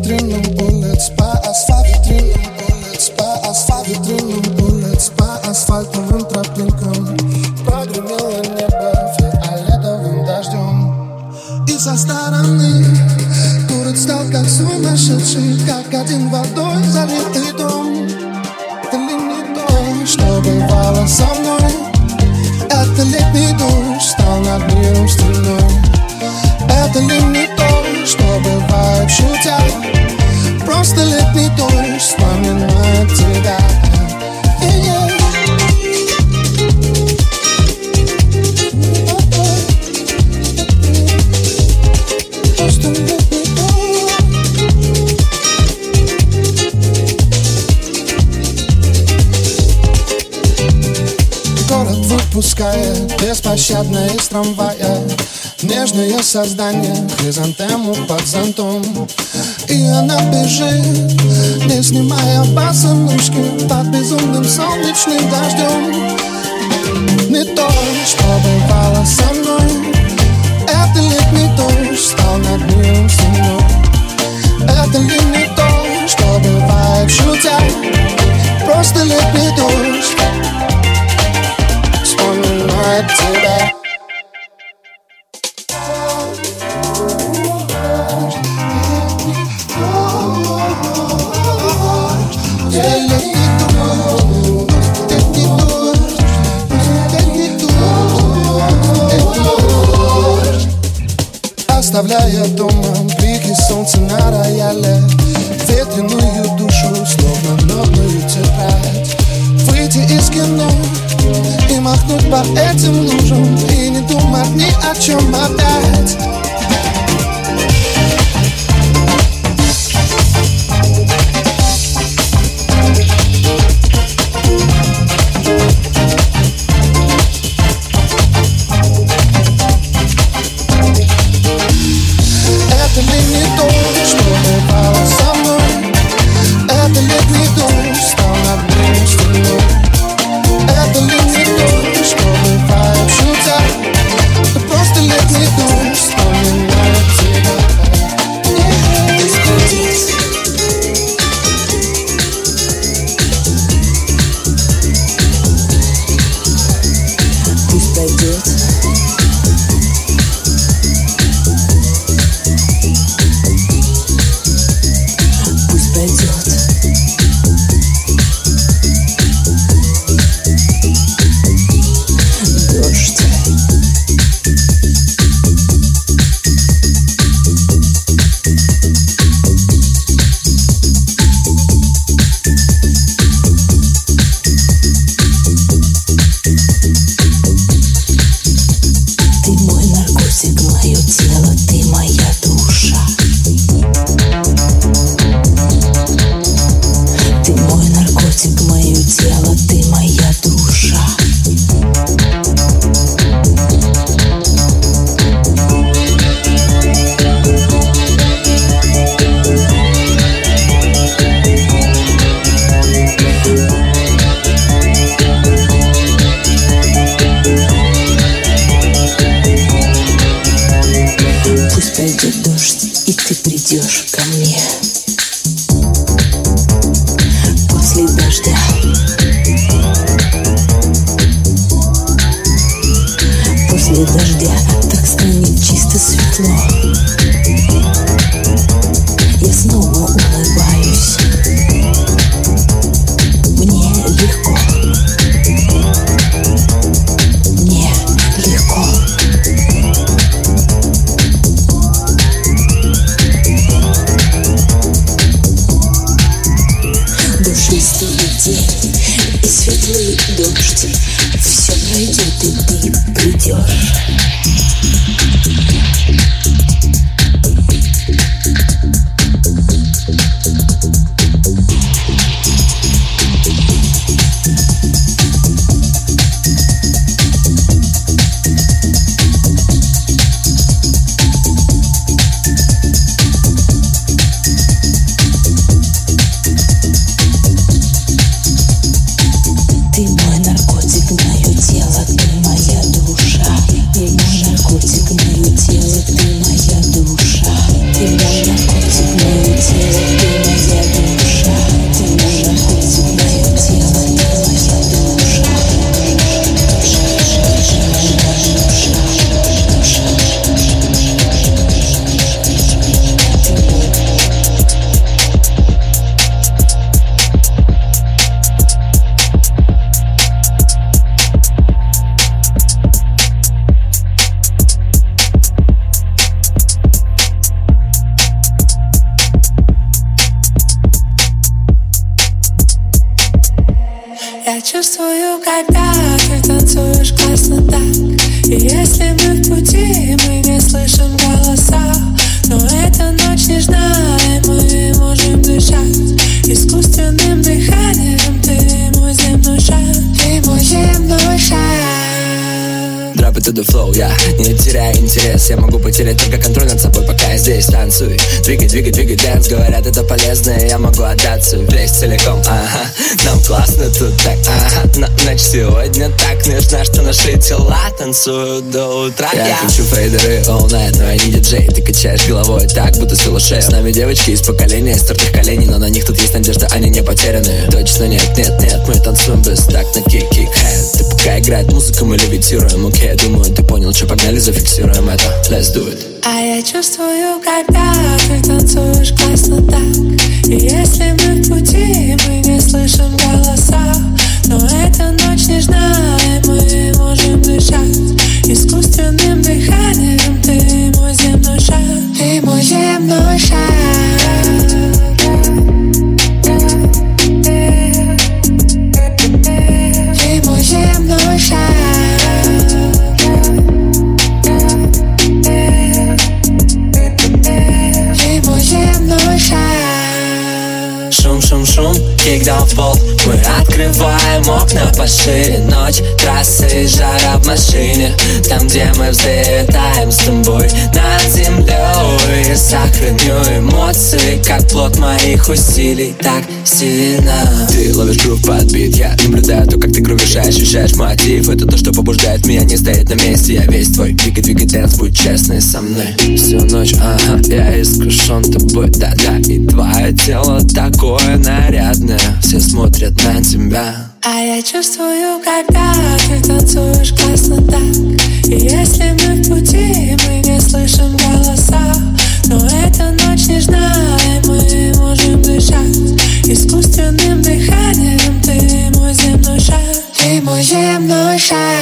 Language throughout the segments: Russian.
estrellas. трамвая Нежное создание, хризантему под зонтом. И она бежит, не снимая босоножки Под безумным солнечным дождем. Не то, что бывает контроль над собой, пока я здесь танцую. Двигай, двигай, двигай, dance Говорят, это полезно, я могу отдаться. Влезть целиком, ага Нам классно тут так, ага. Но ночь сегодня так нежна, что наши тела танцуют до утра. Я кручу фейдеры all night, но я не диджей Ты качаешь головой так, будто с шею С нами девочки из поколения стертых коленей Но на них тут есть надежда, они не потеряны. Точно нет, нет, нет, мы танцуем без так на kick-kick-hat Ты пока играет музыка, мы левитируем Окей, думаю, ты понял, что погнали, зафиксируем это. Let's do it. А я чувствую, когда ты танцуешь классно так. И если мы в пути, мы не слышим голоса. Но эта ночь нежна, и мы можем дышать Искусственным дыханием кикдаун в пол Мы открываем окна пошире Ночь, трассы, жара в машине. Там, где мы взлетаем с тобой Над землей. Сохраню эмоции Как плод моих усилий. Так сильно. Ты ловишь грув под бит Я наблюдаю то, как ты грувишь, а ощущаешь мотив. Это то, что побуждает меня не стоять на месте. Я весь твой двигай, двигай, dance Будь честный со мной. Всю ночь, ага, я искушен тобой. Да-да, и твое тело такое нарядное. Все смотрят на тебя А я чувствую, когда ты танцуешь классно так. И если мы в пути, мы не слышим голоса Но эта ночь нежна, и мы можем дышать. Искусственным дыханием ты мой земной шар. Ты мой земной шар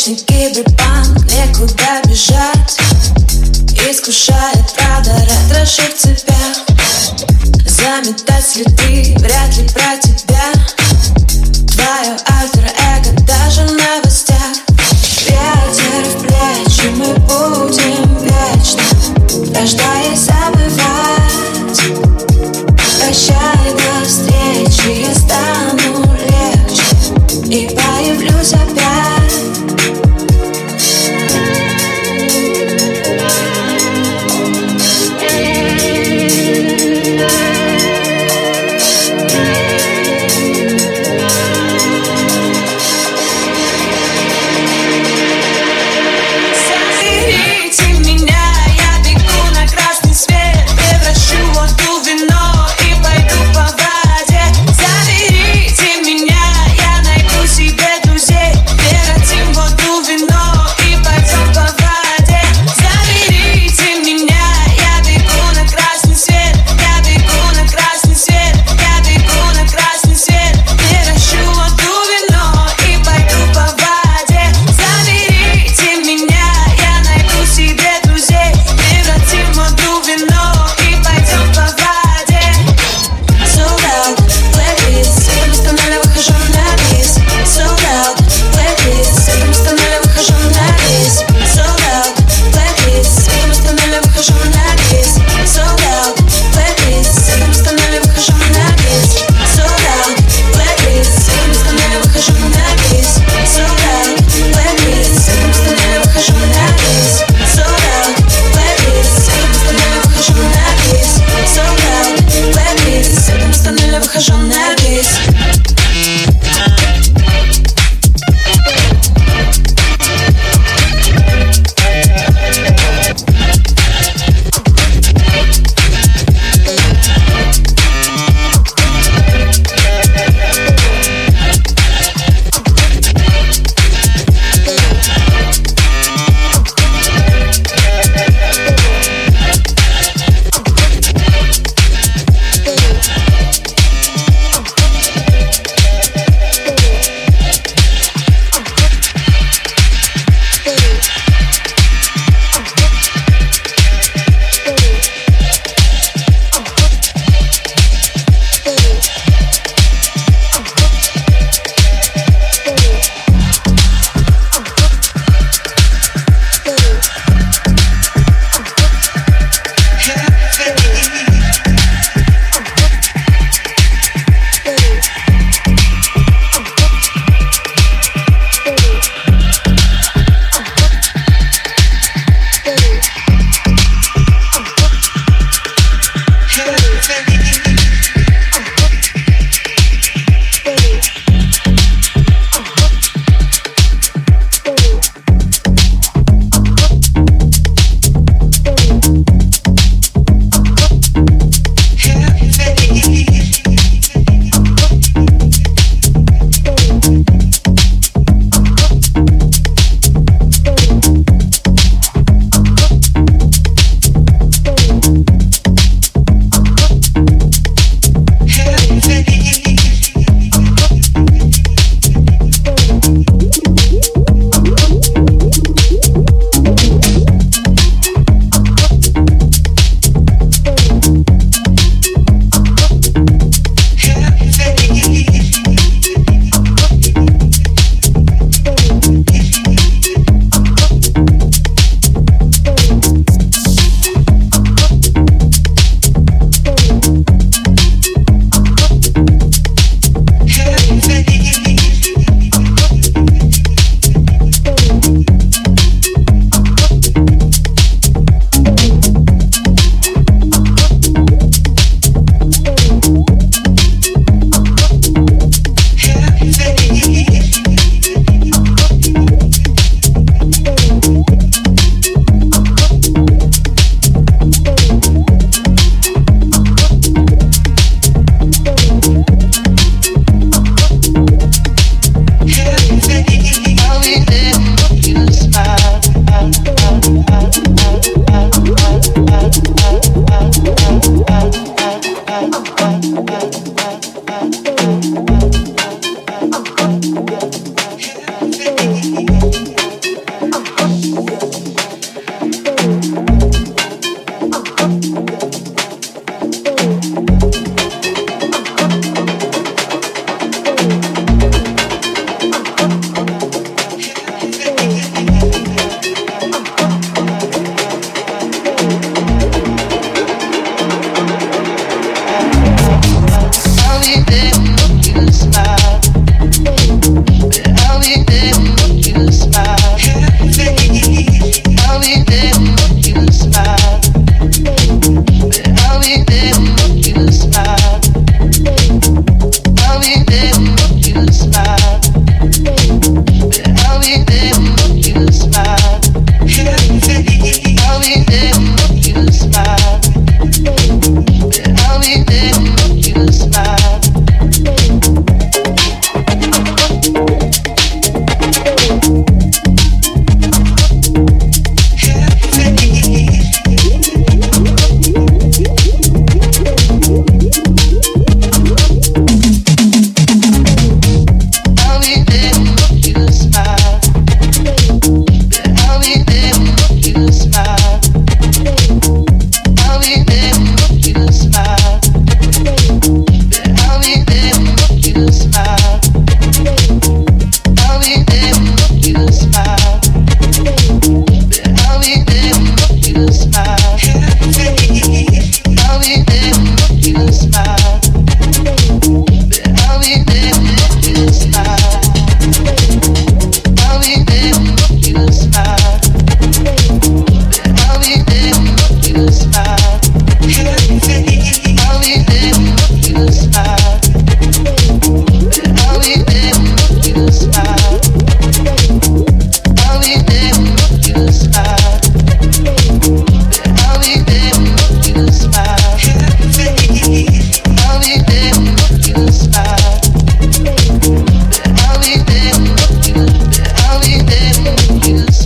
вечный киберпанк Некуда бежать. Искушает правда, раздражив тебя. Заметать следы вряд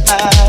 I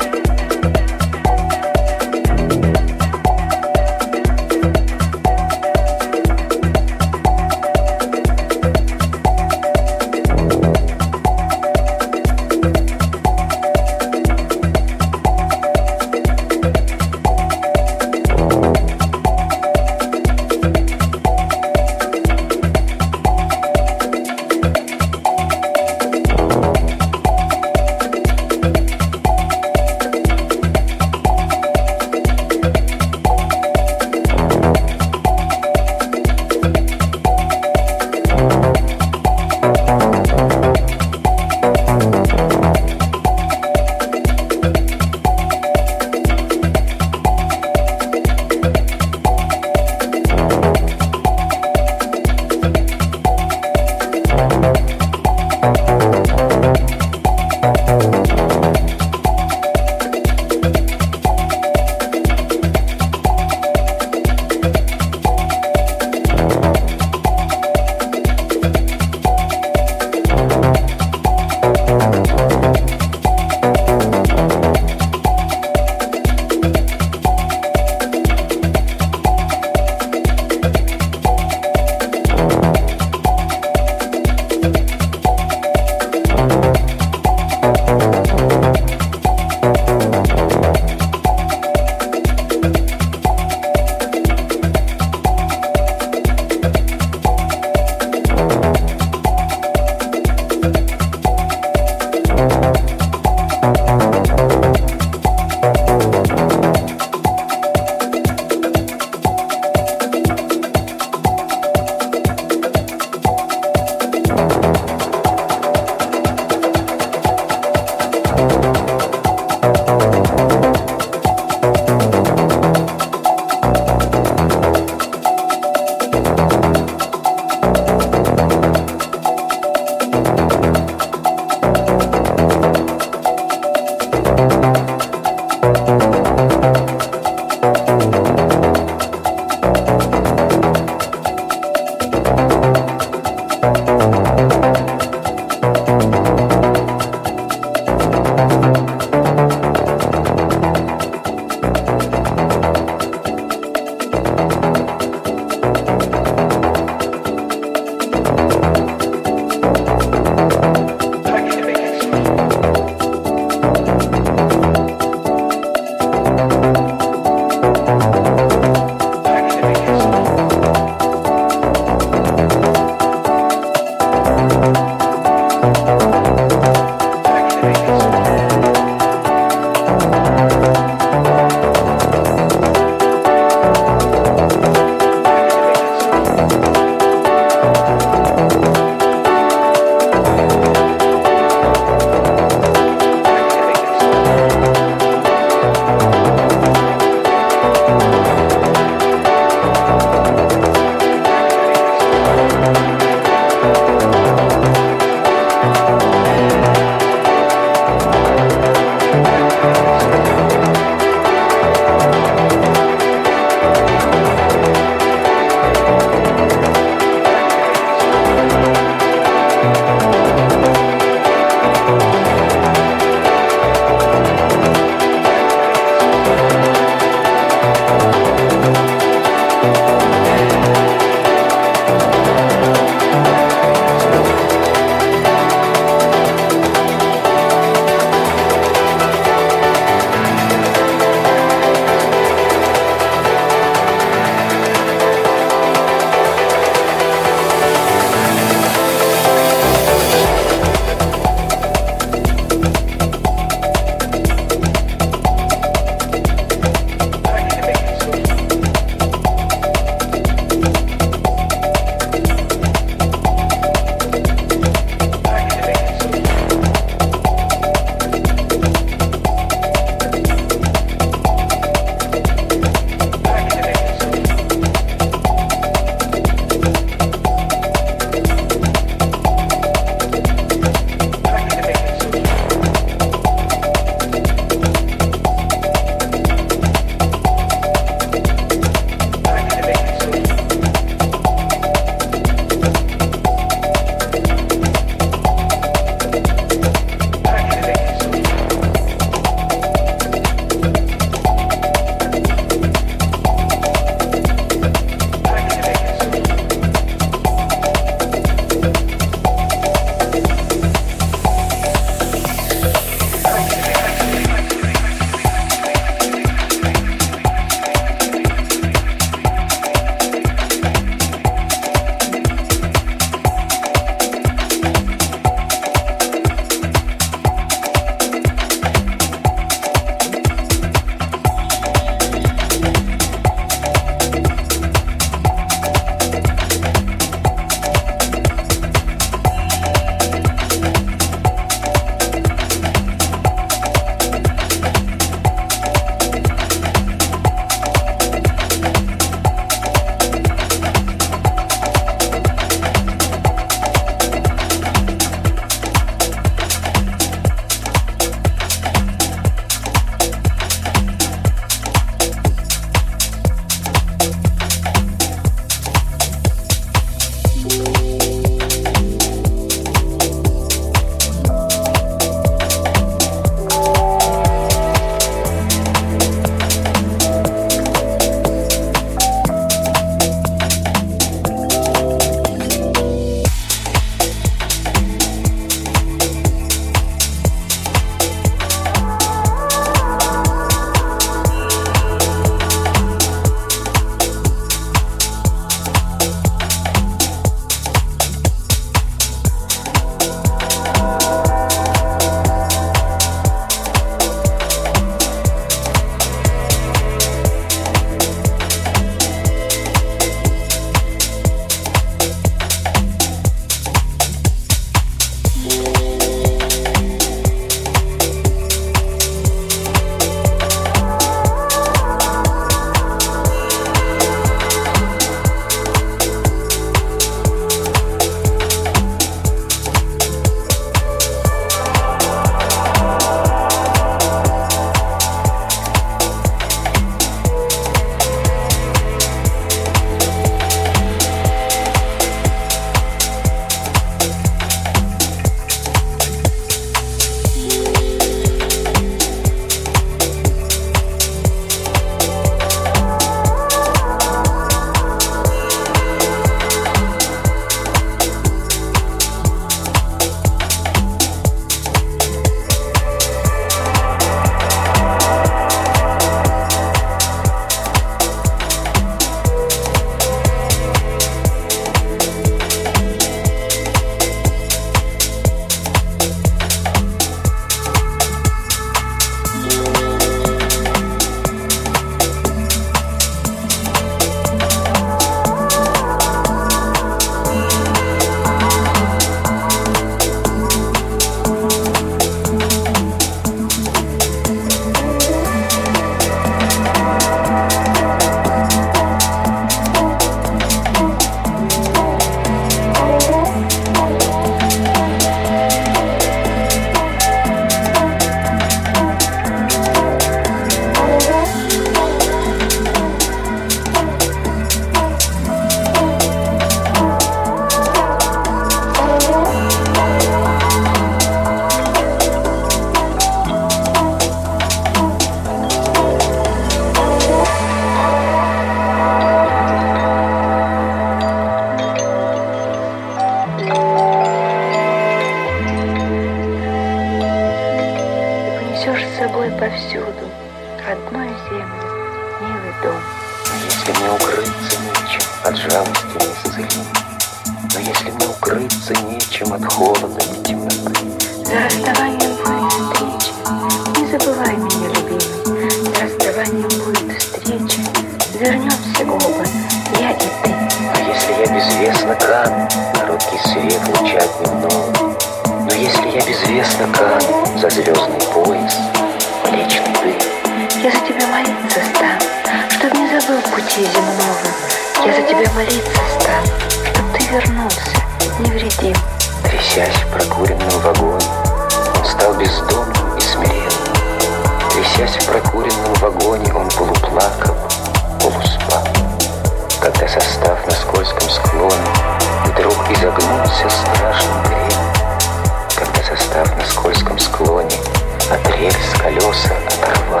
Матроса оторвал.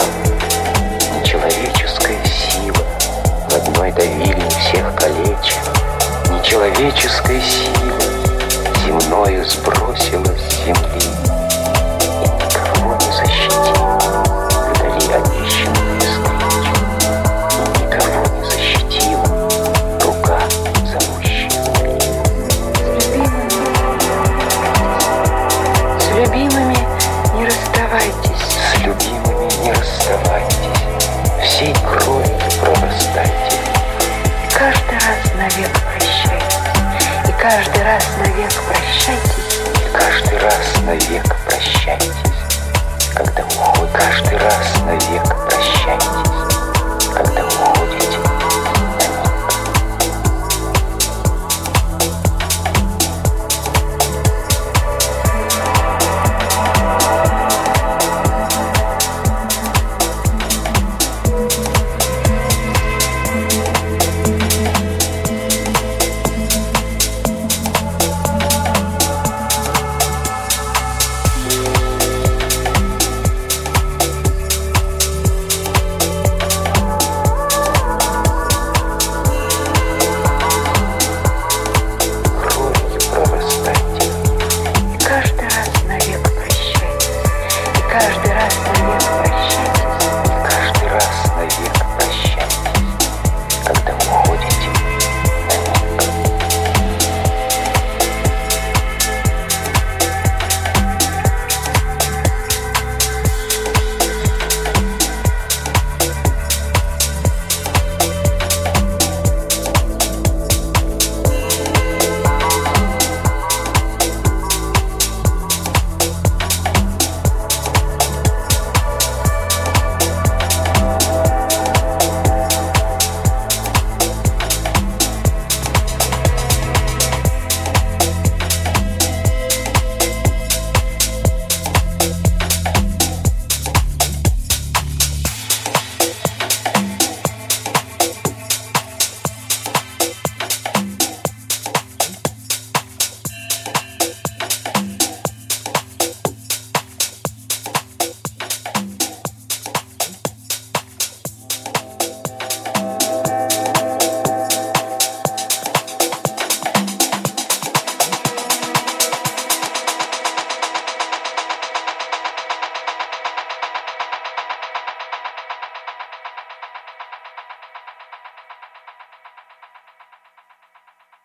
Нечеловеческая сила в одной давили всех калечь. Нечеловеческая сила земною сброс.